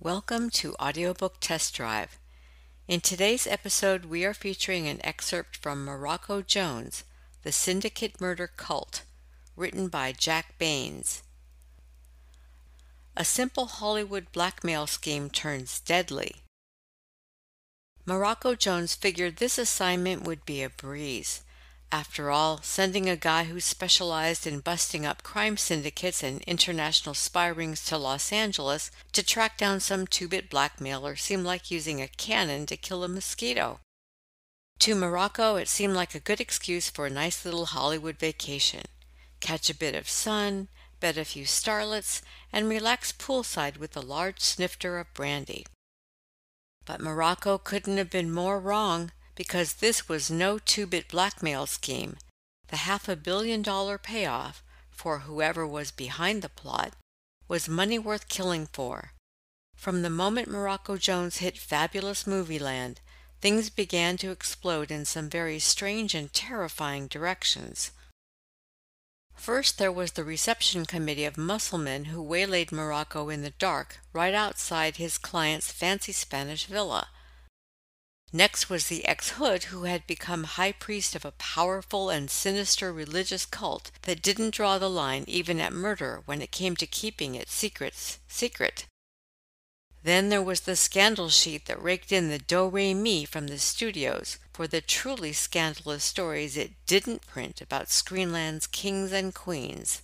Welcome to Audiobook Test Drive. In today's episode, we are featuring an excerpt from Morocco Jones, The Syndicate Murder Cult, written by Jack Baynes. A simple Hollywood blackmail scheme turns deadly. Morocco Jones figured this assignment would be a breeze. After all, sending a guy who specialized in busting up crime syndicates and international spy rings to Los Angeles to track down some two bit blackmailer seemed like using a cannon to kill a mosquito. To Morocco, it seemed like a good excuse for a nice little Hollywood vacation. Catch a bit of sun, bed a few starlets, and relax poolside with a large snifter of brandy. But Morocco couldn't have been more wrong because this was no two bit blackmail scheme. The half a billion dollar payoff, for whoever was behind the plot, was money worth killing for. From the moment Morocco Jones hit fabulous movie land, things began to explode in some very strange and terrifying directions. First, there was the reception committee of musclemen who waylaid Morocco in the dark right outside his client's fancy Spanish villa. Next was the ex Hood who had become high priest of a powerful and sinister religious cult that didn't draw the line even at murder when it came to keeping its secrets secret. Then there was the scandal sheet that raked in the do re mi from the studios for the truly scandalous stories it didn't print about Screenland's kings and queens.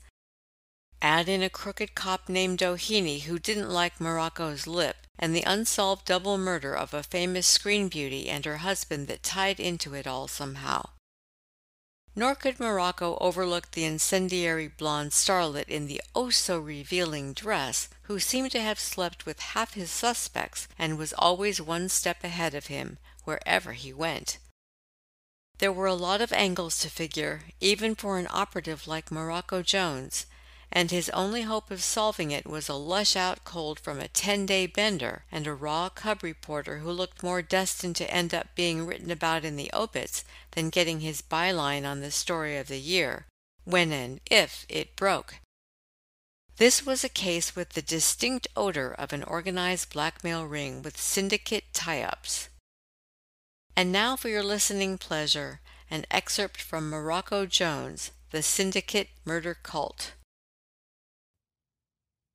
Add in a crooked cop named Doheny who didn't like Morocco's lip, and the unsolved double murder of a famous screen beauty and her husband that tied into it all somehow. Nor could Morocco overlook the incendiary blonde starlet in the oh so revealing dress, who seemed to have slept with half his suspects and was always one step ahead of him wherever he went. There were a lot of angles to figure, even for an operative like Morocco Jones, and his only hope of solving it was a lush out cold from a 10 day bender and a raw cub reporter who looked more destined to end up being written about in the obits than getting his byline on the story of the year, when and if it broke. This was a case with the distinct odor of an organized blackmail ring with syndicate tie ups. And now for your listening pleasure, an excerpt from Morocco Jones, The Syndicate Murder Cult.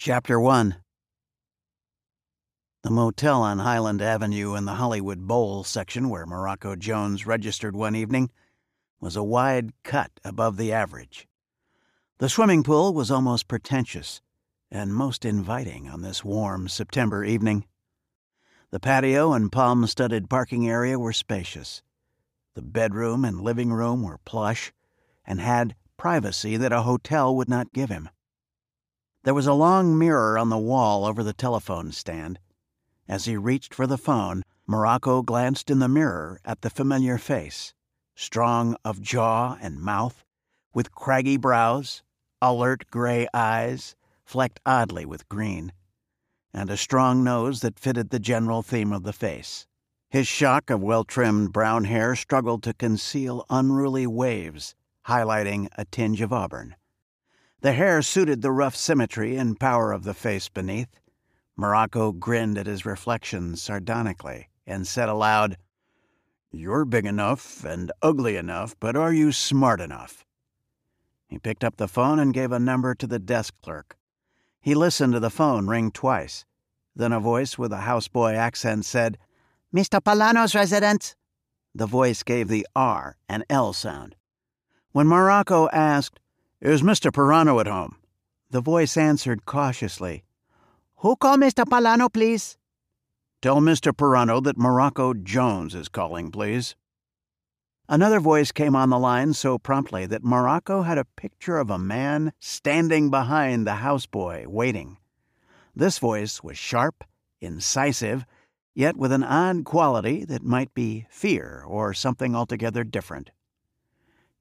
Chapter 1 The motel on Highland Avenue in the Hollywood Bowl section where Morocco Jones registered one evening was a wide cut above the average. The swimming pool was almost pretentious and most inviting on this warm September evening. The patio and palm studded parking area were spacious. The bedroom and living room were plush and had privacy that a hotel would not give him. There was a long mirror on the wall over the telephone stand. As he reached for the phone, Morocco glanced in the mirror at the familiar face, strong of jaw and mouth, with craggy brows, alert gray eyes, flecked oddly with green, and a strong nose that fitted the general theme of the face. His shock of well trimmed brown hair struggled to conceal unruly waves, highlighting a tinge of auburn. The hair suited the rough symmetry and power of the face beneath. Morocco grinned at his reflection sardonically and said aloud, You're big enough and ugly enough, but are you smart enough? He picked up the phone and gave a number to the desk clerk. He listened to the phone ring twice. Then a voice with a houseboy accent said, Mr. Palano's residence. The voice gave the R and L sound. When Morocco asked, is Mr. Pirano at home? The voice answered cautiously. Who call Mr. Palano, please? Tell Mr. Pirano that Morocco Jones is calling, please. Another voice came on the line so promptly that Morocco had a picture of a man standing behind the houseboy, waiting. This voice was sharp, incisive, yet with an odd quality that might be fear or something altogether different.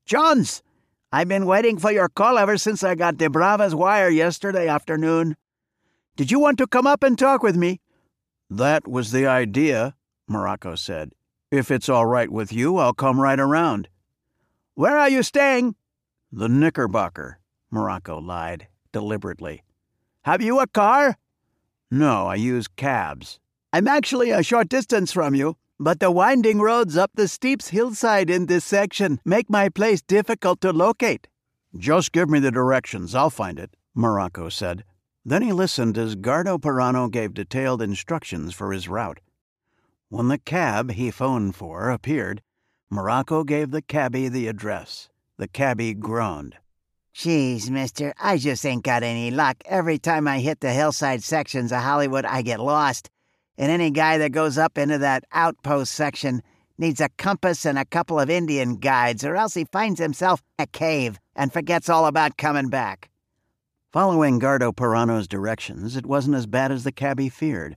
Jones, I've been waiting for your call ever since I got De Brava's wire yesterday afternoon. Did you want to come up and talk with me? That was the idea, Morocco said. If it's all right with you, I'll come right around. Where are you staying? The Knickerbocker, Morocco lied, deliberately. Have you a car? No, I use cabs. I'm actually a short distance from you, but the winding roads up the steep hillside in this section make my place difficult to locate. Just give me the directions, I'll find it, Morocco said. Then he listened as Gardo Pirano gave detailed instructions for his route. When the cab he phoned for appeared, Morocco gave the cabbie the address. The cabbie groaned. Geez, mister, I just ain't got any luck. Every time I hit the hillside sections of Hollywood, I get lost. And any guy that goes up into that outpost section needs a compass and a couple of Indian guides, or else he finds himself in a cave and forgets all about coming back. Following Gardo Pirano's directions, it wasn't as bad as the cabbie feared.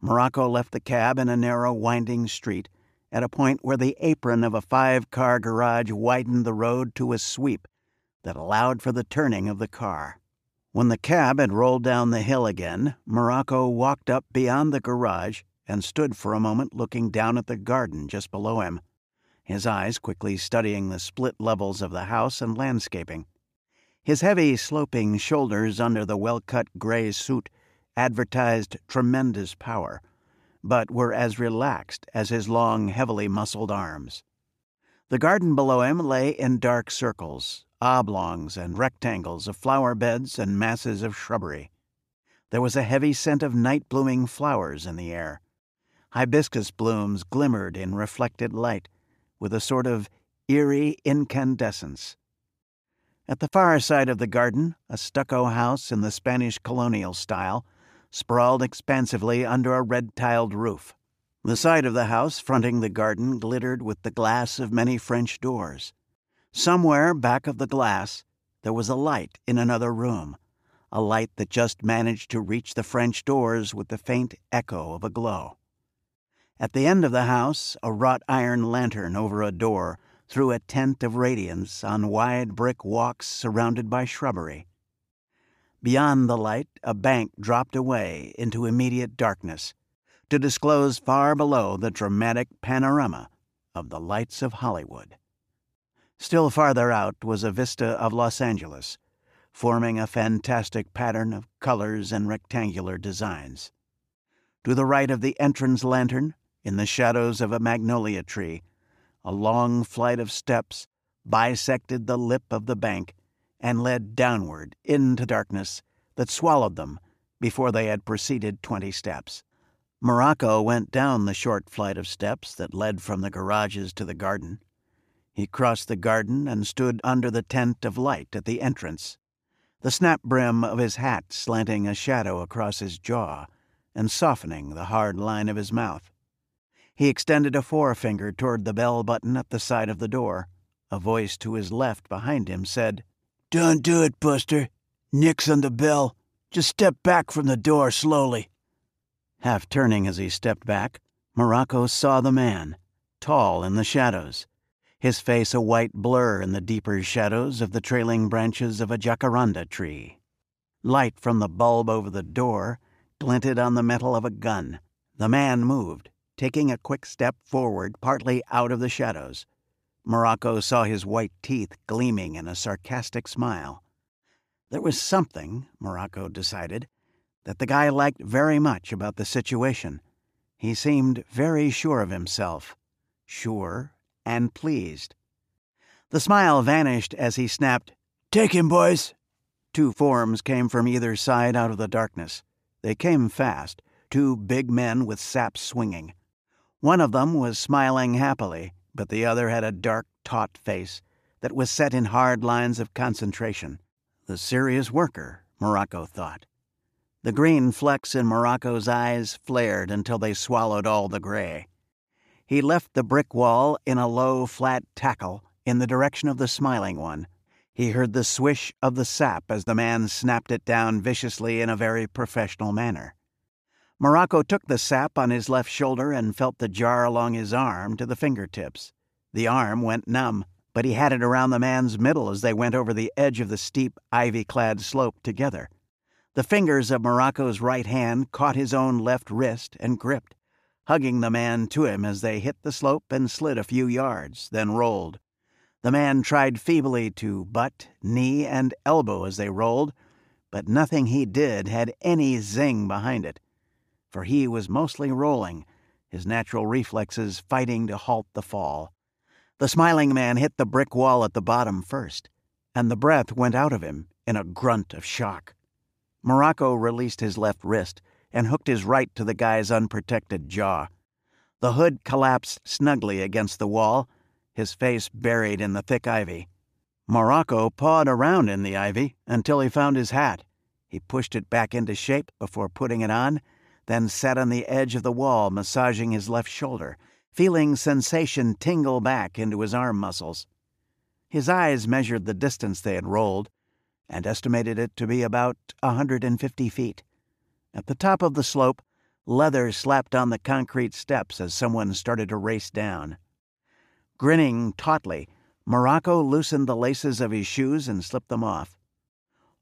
Morocco left the cab in a narrow, winding street at a point where the apron of a five car garage widened the road to a sweep that allowed for the turning of the car. When the cab had rolled down the hill again, Morocco walked up beyond the garage and stood for a moment looking down at the garden just below him, his eyes quickly studying the split levels of the house and landscaping. His heavy, sloping shoulders under the well cut gray suit advertised tremendous power, but were as relaxed as his long, heavily muscled arms. The garden below him lay in dark circles, oblongs and rectangles of flower beds and masses of shrubbery. There was a heavy scent of night blooming flowers in the air. Hibiscus blooms glimmered in reflected light with a sort of eerie incandescence. At the far side of the garden, a stucco house in the Spanish colonial style sprawled expansively under a red tiled roof. The side of the house fronting the garden glittered with the glass of many French doors. Somewhere back of the glass, there was a light in another room, a light that just managed to reach the French doors with the faint echo of a glow. At the end of the house, a wrought iron lantern over a door threw a tent of radiance on wide brick walks surrounded by shrubbery. Beyond the light, a bank dropped away into immediate darkness to disclose far below the dramatic panorama of the lights of Hollywood. Still farther out was a vista of Los Angeles, forming a fantastic pattern of colors and rectangular designs. To the right of the entrance lantern, in the shadows of a magnolia tree, a long flight of steps bisected the lip of the bank and led downward into darkness that swallowed them before they had proceeded twenty steps. Morocco went down the short flight of steps that led from the garages to the garden. He crossed the garden and stood under the tent of light at the entrance, the snap brim of his hat slanting a shadow across his jaw and softening the hard line of his mouth. He extended a forefinger toward the bell button at the side of the door. A voice to his left behind him said, Don't do it, Buster. Nix on the bell. Just step back from the door slowly. Half turning as he stepped back, Morocco saw the man, tall in the shadows, his face a white blur in the deeper shadows of the trailing branches of a jacaranda tree. Light from the bulb over the door glinted on the metal of a gun. The man moved, taking a quick step forward, partly out of the shadows. Morocco saw his white teeth gleaming in a sarcastic smile. There was something, Morocco decided, that the guy liked very much about the situation. He seemed very sure of himself, sure and pleased. The smile vanished as he snapped, Take him, boys! Two forms came from either side out of the darkness. They came fast, two big men with saps swinging. One of them was smiling happily, but the other had a dark, taut face that was set in hard lines of concentration. The serious worker, Morocco thought. The green flecks in Morocco's eyes flared until they swallowed all the gray. He left the brick wall in a low, flat tackle in the direction of the smiling one. He heard the swish of the sap as the man snapped it down viciously in a very professional manner. Morocco took the sap on his left shoulder and felt the jar along his arm to the fingertips. The arm went numb, but he had it around the man's middle as they went over the edge of the steep, ivy clad slope together. The fingers of Morocco's right hand caught his own left wrist and gripped, hugging the man to him as they hit the slope and slid a few yards, then rolled. The man tried feebly to butt, knee, and elbow as they rolled, but nothing he did had any zing behind it, for he was mostly rolling, his natural reflexes fighting to halt the fall. The smiling man hit the brick wall at the bottom first, and the breath went out of him in a grunt of shock. Morocco released his left wrist and hooked his right to the guy's unprotected jaw. The hood collapsed snugly against the wall, his face buried in the thick ivy. Morocco pawed around in the ivy until he found his hat. He pushed it back into shape before putting it on, then sat on the edge of the wall, massaging his left shoulder, feeling sensation tingle back into his arm muscles. His eyes measured the distance they had rolled and estimated it to be about a 150 feet. At the top of the slope, leather slapped on the concrete steps as someone started to race down. Grinning tautly, Morocco loosened the laces of his shoes and slipped them off.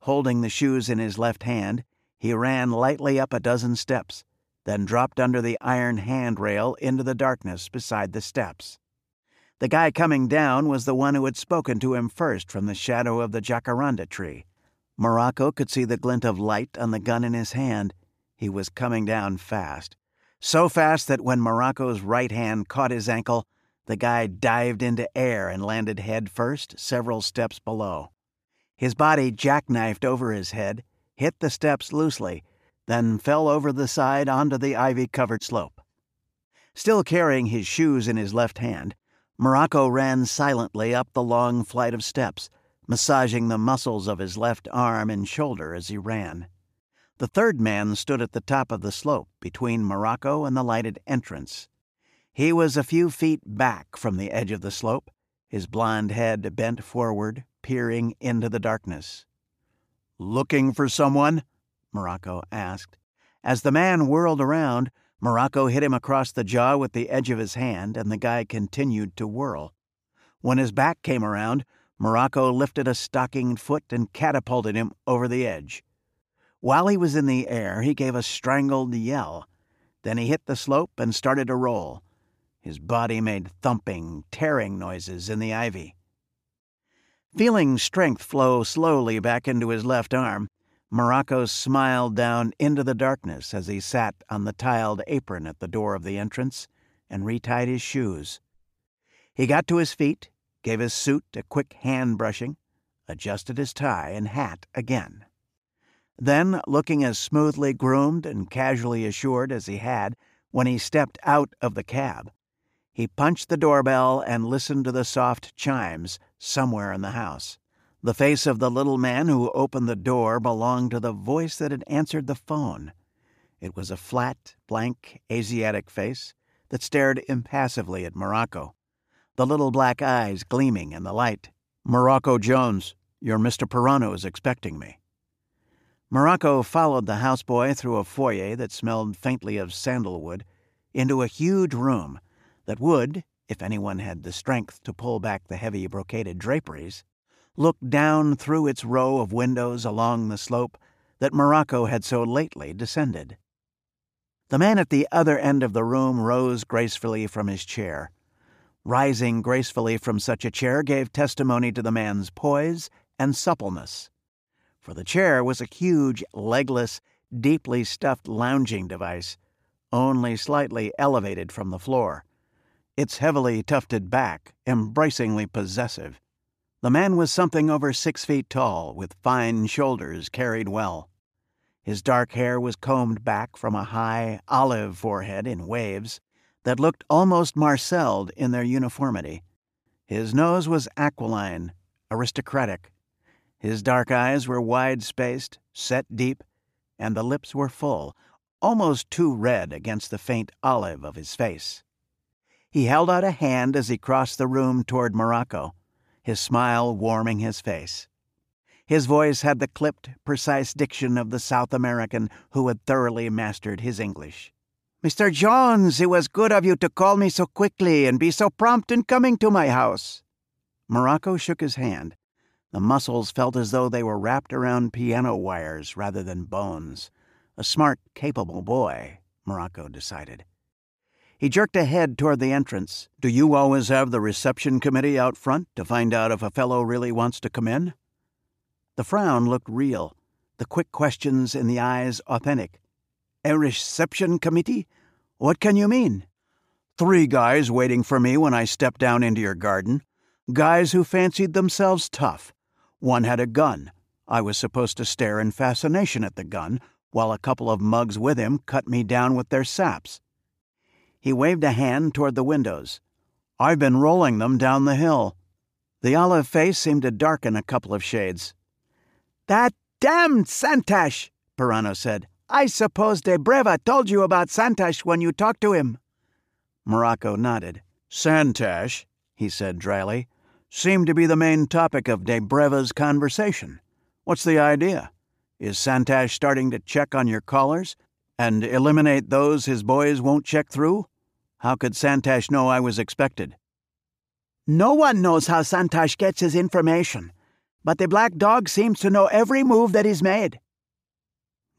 Holding the shoes in his left hand, he ran lightly up a dozen steps, then dropped under the iron handrail into the darkness beside the steps. The guy coming down was the one who had spoken to him first from the shadow of the jacaranda tree. Morocco could see the glint of light on the gun in his hand. He was coming down fast. So fast that when Morocco's right hand caught his ankle, the guy dived into air and landed head first several steps below. His body jackknifed over his head, hit the steps loosely, then fell over the side onto the ivy covered slope. Still carrying his shoes in his left hand, Morocco ran silently up the long flight of steps, massaging the muscles of his left arm and shoulder as he ran. The third man stood at the top of the slope between Morocco and the lighted entrance. He was a few feet back from the edge of the slope, his blond head bent forward, peering into the darkness. Looking for someone? Morocco asked. As the man whirled around, Morocco hit him across the jaw with the edge of his hand, and the guy continued to whirl. When his back came around, Morocco lifted a stockinged foot and catapulted him over the edge. While he was in the air, he gave a strangled yell. Then he hit the slope and started to roll. His body made thumping, tearing noises in the ivy. Feeling strength flow slowly back into his left arm, Morocco smiled down into the darkness as he sat on the tiled apron at the door of the entrance and retied his shoes. He got to his feet, gave his suit a quick hand brushing, adjusted his tie and hat again. Then, looking as smoothly groomed and casually assured as he had when he stepped out of the cab, he punched the doorbell and listened to the soft chimes somewhere in the house. The face of the little man who opened the door belonged to the voice that had answered the phone. It was a flat, blank, Asiatic face that stared impassively at Morocco, the little black eyes gleaming in the light. Morocco Jones, your Mr. Pirano is expecting me. Morocco followed the houseboy through a foyer that smelled faintly of sandalwood into a huge room that would, if anyone had the strength to pull back the heavy brocaded draperies, look down through its row of windows along the slope that Morocco had so lately descended. The man at the other end of the room rose gracefully from his chair. Rising gracefully from such a chair gave testimony to the man's poise and suppleness. For the chair was a huge, legless, deeply stuffed lounging device, only slightly elevated from the floor, its heavily tufted back embracingly possessive. The man was something over six feet tall, with fine shoulders carried well. His dark hair was combed back from a high, olive forehead in waves that looked almost marcelled in their uniformity. His nose was aquiline, aristocratic. His dark eyes were wide spaced, set deep, and the lips were full, almost too red against the faint olive of his face. He held out a hand as he crossed the room toward Morocco his smile warming his face. His voice had the clipped, precise diction of the South American who had thoroughly mastered his English. Mr. Jones, it was good of you to call me so quickly and be so prompt in coming to my house. Morocco shook his hand. The muscles felt as though they were wrapped around piano wires rather than bones. A smart, capable boy, Morocco decided. He jerked ahead toward the entrance. Do you always have the reception committee out front to find out if a fellow really wants to come in? The frown looked real. the quick questions in the eyes authentic. A reception committee? What can you mean? Three guys waiting for me when I stepped down into your garden. Guys who fancied themselves tough. One had a gun. I was supposed to stare in fascination at the gun, while a couple of mugs with him cut me down with their saps. He waved a hand toward the windows. I've been rolling them down the hill. The olive face seemed to darken a couple of shades. That damned Santash, Pirano said. I suppose De Breva told you about Santash when you talked to him. Morocco nodded. Santash, he said dryly, seemed to be the main topic of De Breva's conversation. What's the idea? Is Santash starting to check on your callers and eliminate those his boys won't check through? How could Santash know I was expected? No one knows how Santash gets his information, but the black dog seems to know every move that he's made.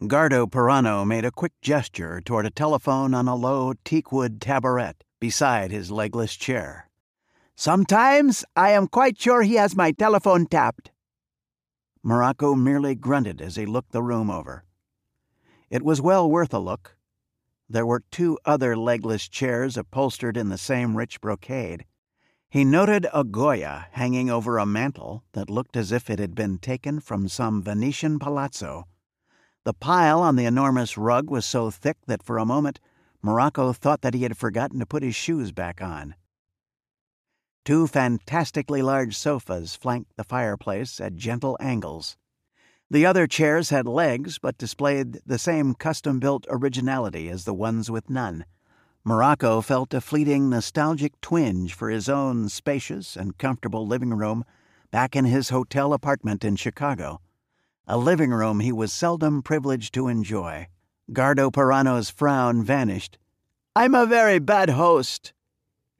Gardo Pirano made a quick gesture toward a telephone on a low teakwood taboret beside his legless chair. Sometimes I am quite sure he has my telephone tapped. Morocco merely grunted as he looked the room over. It was well worth a look. There were two other legless chairs upholstered in the same rich brocade. He noted a Goya hanging over a mantel that looked as if it had been taken from some Venetian palazzo. The pile on the enormous rug was so thick that for a moment Morocco thought that he had forgotten to put his shoes back on. Two fantastically large sofas flanked the fireplace at gentle angles. The other chairs had legs but displayed the same custom built originality as the ones with none. Morocco felt a fleeting nostalgic twinge for his own spacious and comfortable living room back in his hotel apartment in Chicago a living room he was seldom privileged to enjoy. Gardo Pirano's frown vanished. I'm a very bad host.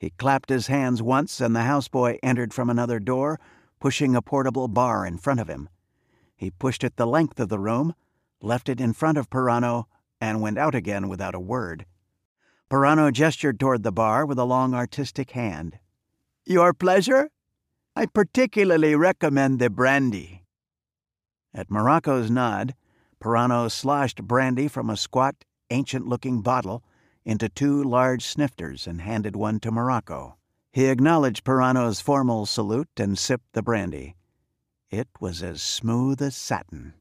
He clapped his hands once, and the houseboy entered from another door, pushing a portable bar in front of him. He pushed it the length of the room, left it in front of Pirano, and went out again without a word. Pirano gestured toward the bar with a long artistic hand. Your pleasure? I particularly recommend the brandy. At Morocco's nod, Pirano sloshed brandy from a squat, ancient looking bottle into two large snifters and handed one to Morocco. He acknowledged Pirano's formal salute and sipped the brandy. It was as smooth as satin.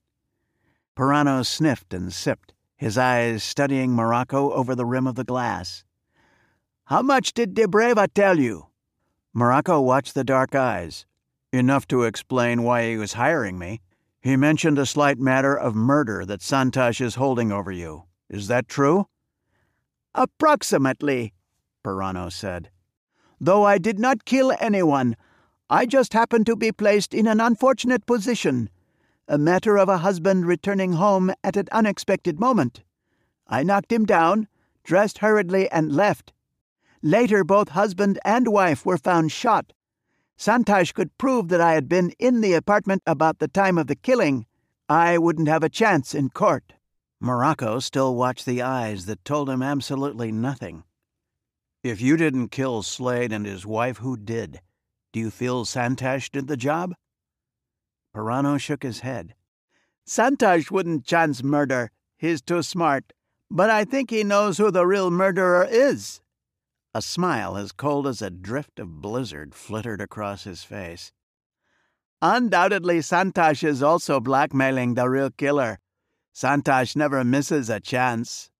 Pirano sniffed and sipped, his eyes studying Morocco over the rim of the glass. How much did De Breva tell you? Morocco watched the dark eyes. Enough to explain why he was hiring me. He mentioned a slight matter of murder that Santash is holding over you. Is that true? Approximately, Pirano said. Though I did not kill anyone, I just happened to be placed in an unfortunate position. A matter of a husband returning home at an unexpected moment. I knocked him down, dressed hurriedly, and left. Later, both husband and wife were found shot, Santash could prove that I had been in the apartment about the time of the killing, I wouldn't have a chance in court. Morocco still watched the eyes that told him absolutely nothing. If you didn't kill Slade and his wife, who did? Do you feel Santash did the job? Pirano shook his head. Santash wouldn't chance murder. He's too smart. But I think he knows who the real murderer is. A smile as cold as a drift of blizzard flittered across his face. Undoubtedly, Santash is also blackmailing the real killer. Santash never misses a chance.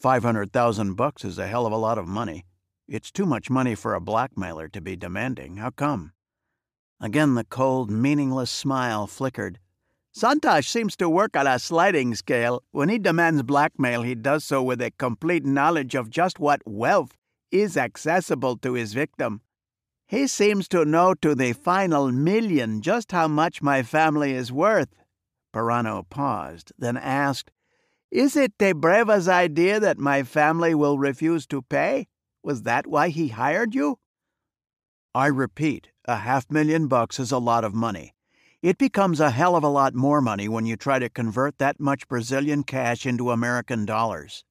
Five hundred thousand bucks is a hell of a lot of money. It's too much money for a blackmailer to be demanding. How come? Again the cold, meaningless smile flickered. Santash seems to work on a sliding scale. When he demands blackmail, he does so with a complete knowledge of just what wealth is accessible to his victim. He seems to know to the final million just how much my family is worth. Pirano paused, then asked, Is it De Breva's idea that my family will refuse to pay? Was that why he hired you? I repeat, a half million bucks is a lot of money. It becomes a hell of a lot more money when you try to convert that much Brazilian cash into American dollars.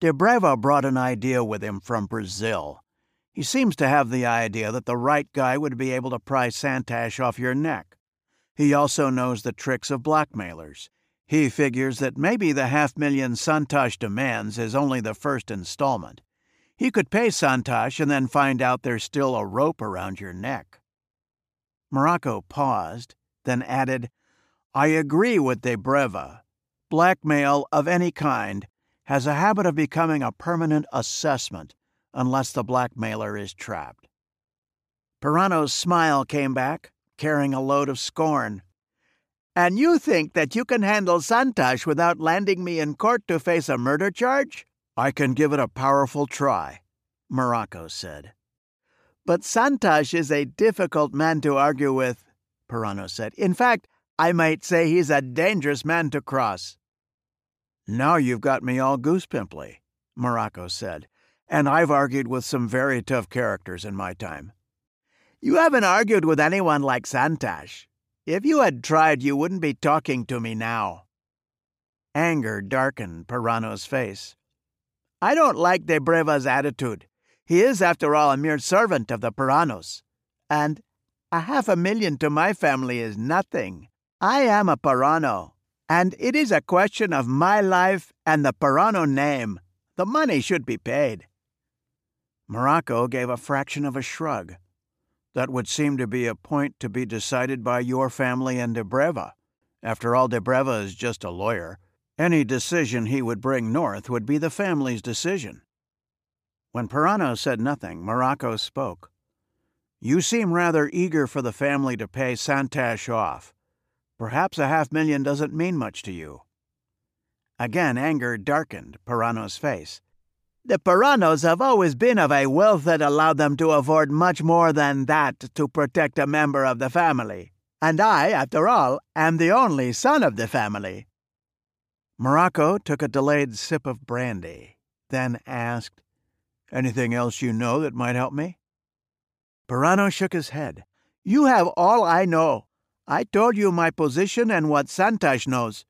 De Breva brought an idea with him from Brazil. He seems to have the idea that the right guy would be able to pry Santash off your neck. He also knows the tricks of blackmailers. He figures that maybe the half million Santosh demands is only the first installment. He could pay Santosh and then find out there's still a rope around your neck. Morocco paused, then added, I agree with Debreva. Blackmail of any kind has a habit of becoming a permanent assessment unless the blackmailer is trapped. Pirano's smile came back, carrying a load of scorn. And you think that you can handle Santosh without landing me in court to face a murder charge? I can give it a powerful try, Morocco said. But Santosh is a difficult man to argue with, Pirano said. In fact, I might say he's a dangerous man to cross. Now you've got me all goose pimply, Morocco said, and I've argued with some very tough characters in my time. You haven't argued with anyone like Santosh. If you had tried, you wouldn't be talking to me now. Anger darkened Pirano's face. I don't like Debreva's attitude. He is, after all, a mere servant of the Piranos. And a half a million to my family is nothing. I am a Pirano, and it is a question of my life and the Pirano name. The money should be paid. Morocco gave a fraction of a shrug. That would seem to be a point to be decided by your family and De Debreva. After all, Debreva is just a lawyer. Any decision he would bring north would be the family's decision. When Pirano said nothing, Morocco spoke. You seem rather eager for the family to pay Santash off. Perhaps a half million doesn't mean much to you. Again, anger darkened Pirano's face. The Piranos have always been of a wealth that allowed them to afford much more than that to protect a member of the family. And I, after all, am the only son of the family. Morocco took a delayed sip of brandy, then asked, Anything else you know that might help me? Pirano shook his head. You have all I know. I told you my position and what Santosh knows.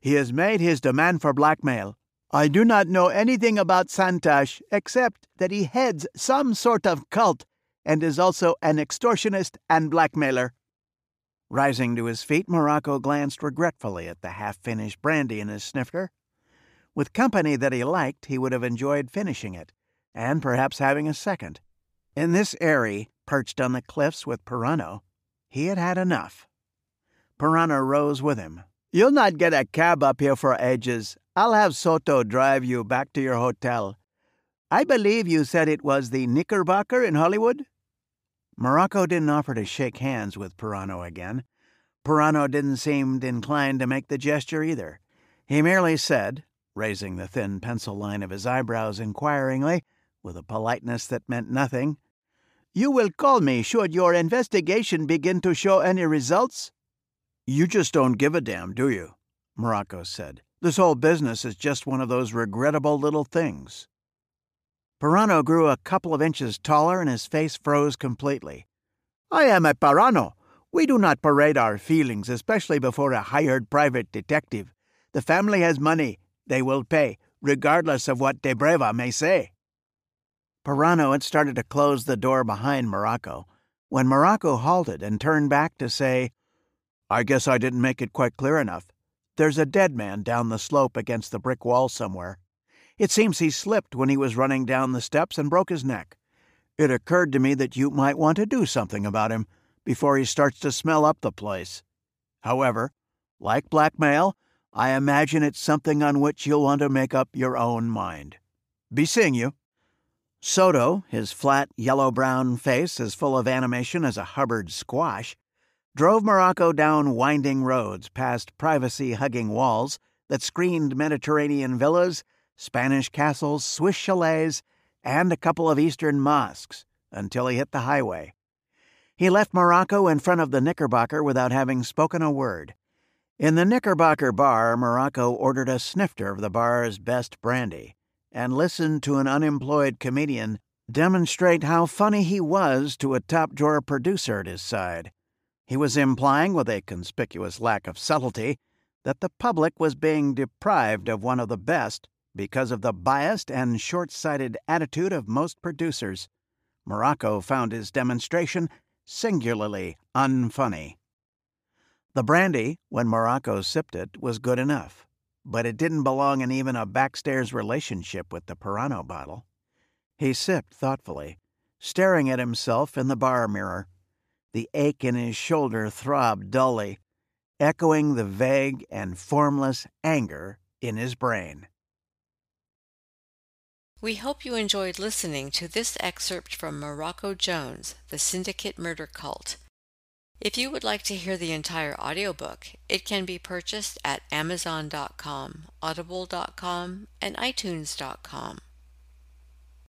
He has made his demand for blackmail. I do not know anything about Santosh except that he heads some sort of cult and is also an extortionist and blackmailer. Rising to his feet, Morocco glanced regretfully at the half finished brandy in his snifter. With company that he liked, he would have enjoyed finishing it, and perhaps having a second. In this aerie, perched on the cliffs with Pirano, he had had enough. Pirano rose with him. You'll not get a cab up here for ages. I'll have Soto drive you back to your hotel. I believe you said it was the Knickerbocker in Hollywood? Morocco didn't offer to shake hands with Pirano again. Pirano didn't seem inclined to make the gesture either. He merely said, raising the thin pencil line of his eyebrows inquiringly, with a politeness that meant nothing, You will call me should your investigation begin to show any results? You just don't give a damn, do you? Morocco said. This whole business is just one of those regrettable little things. Pirano grew a couple of inches taller and his face froze completely. I am a Pirano. We do not parade our feelings, especially before a hired private detective. The family has money. They will pay, regardless of what Debreva may say. Pirano had started to close the door behind Morocco when Morocco halted and turned back to say, I guess I didn't make it quite clear enough. There's a dead man down the slope against the brick wall somewhere. It seems he slipped when he was running down the steps and broke his neck. It occurred to me that you might want to do something about him before he starts to smell up the place. However, like blackmail, I imagine it's something on which you'll want to make up your own mind. Be seeing you. Soto, his flat, yellow brown face as full of animation as a Hubbard squash, drove Morocco down winding roads past privacy hugging walls that screened Mediterranean villas, Spanish castles, Swiss chalets, and a couple of Eastern mosques until he hit the highway. He left Morocco in front of the Knickerbocker without having spoken a word. In the Knickerbocker bar, Morocco ordered a snifter of the bar's best brandy and listened to an unemployed comedian demonstrate how funny he was to a top drawer producer at his side. He was implying, with a conspicuous lack of subtlety, that the public was being deprived of one of the best because of the biased and short sighted attitude of most producers. Morocco found his demonstration singularly unfunny. The brandy, when Morocco sipped it, was good enough, but it didn't belong in even a backstairs relationship with the Pirano bottle. He sipped thoughtfully, staring at himself in the bar mirror. The ache in his shoulder throbbed dully, echoing the vague and formless anger in his brain. We hope you enjoyed listening to this excerpt from Morocco Jones, The Syndicate Murder Cult. If you would like to hear the entire audiobook, it can be purchased at Amazon.com, Audible.com, and iTunes.com.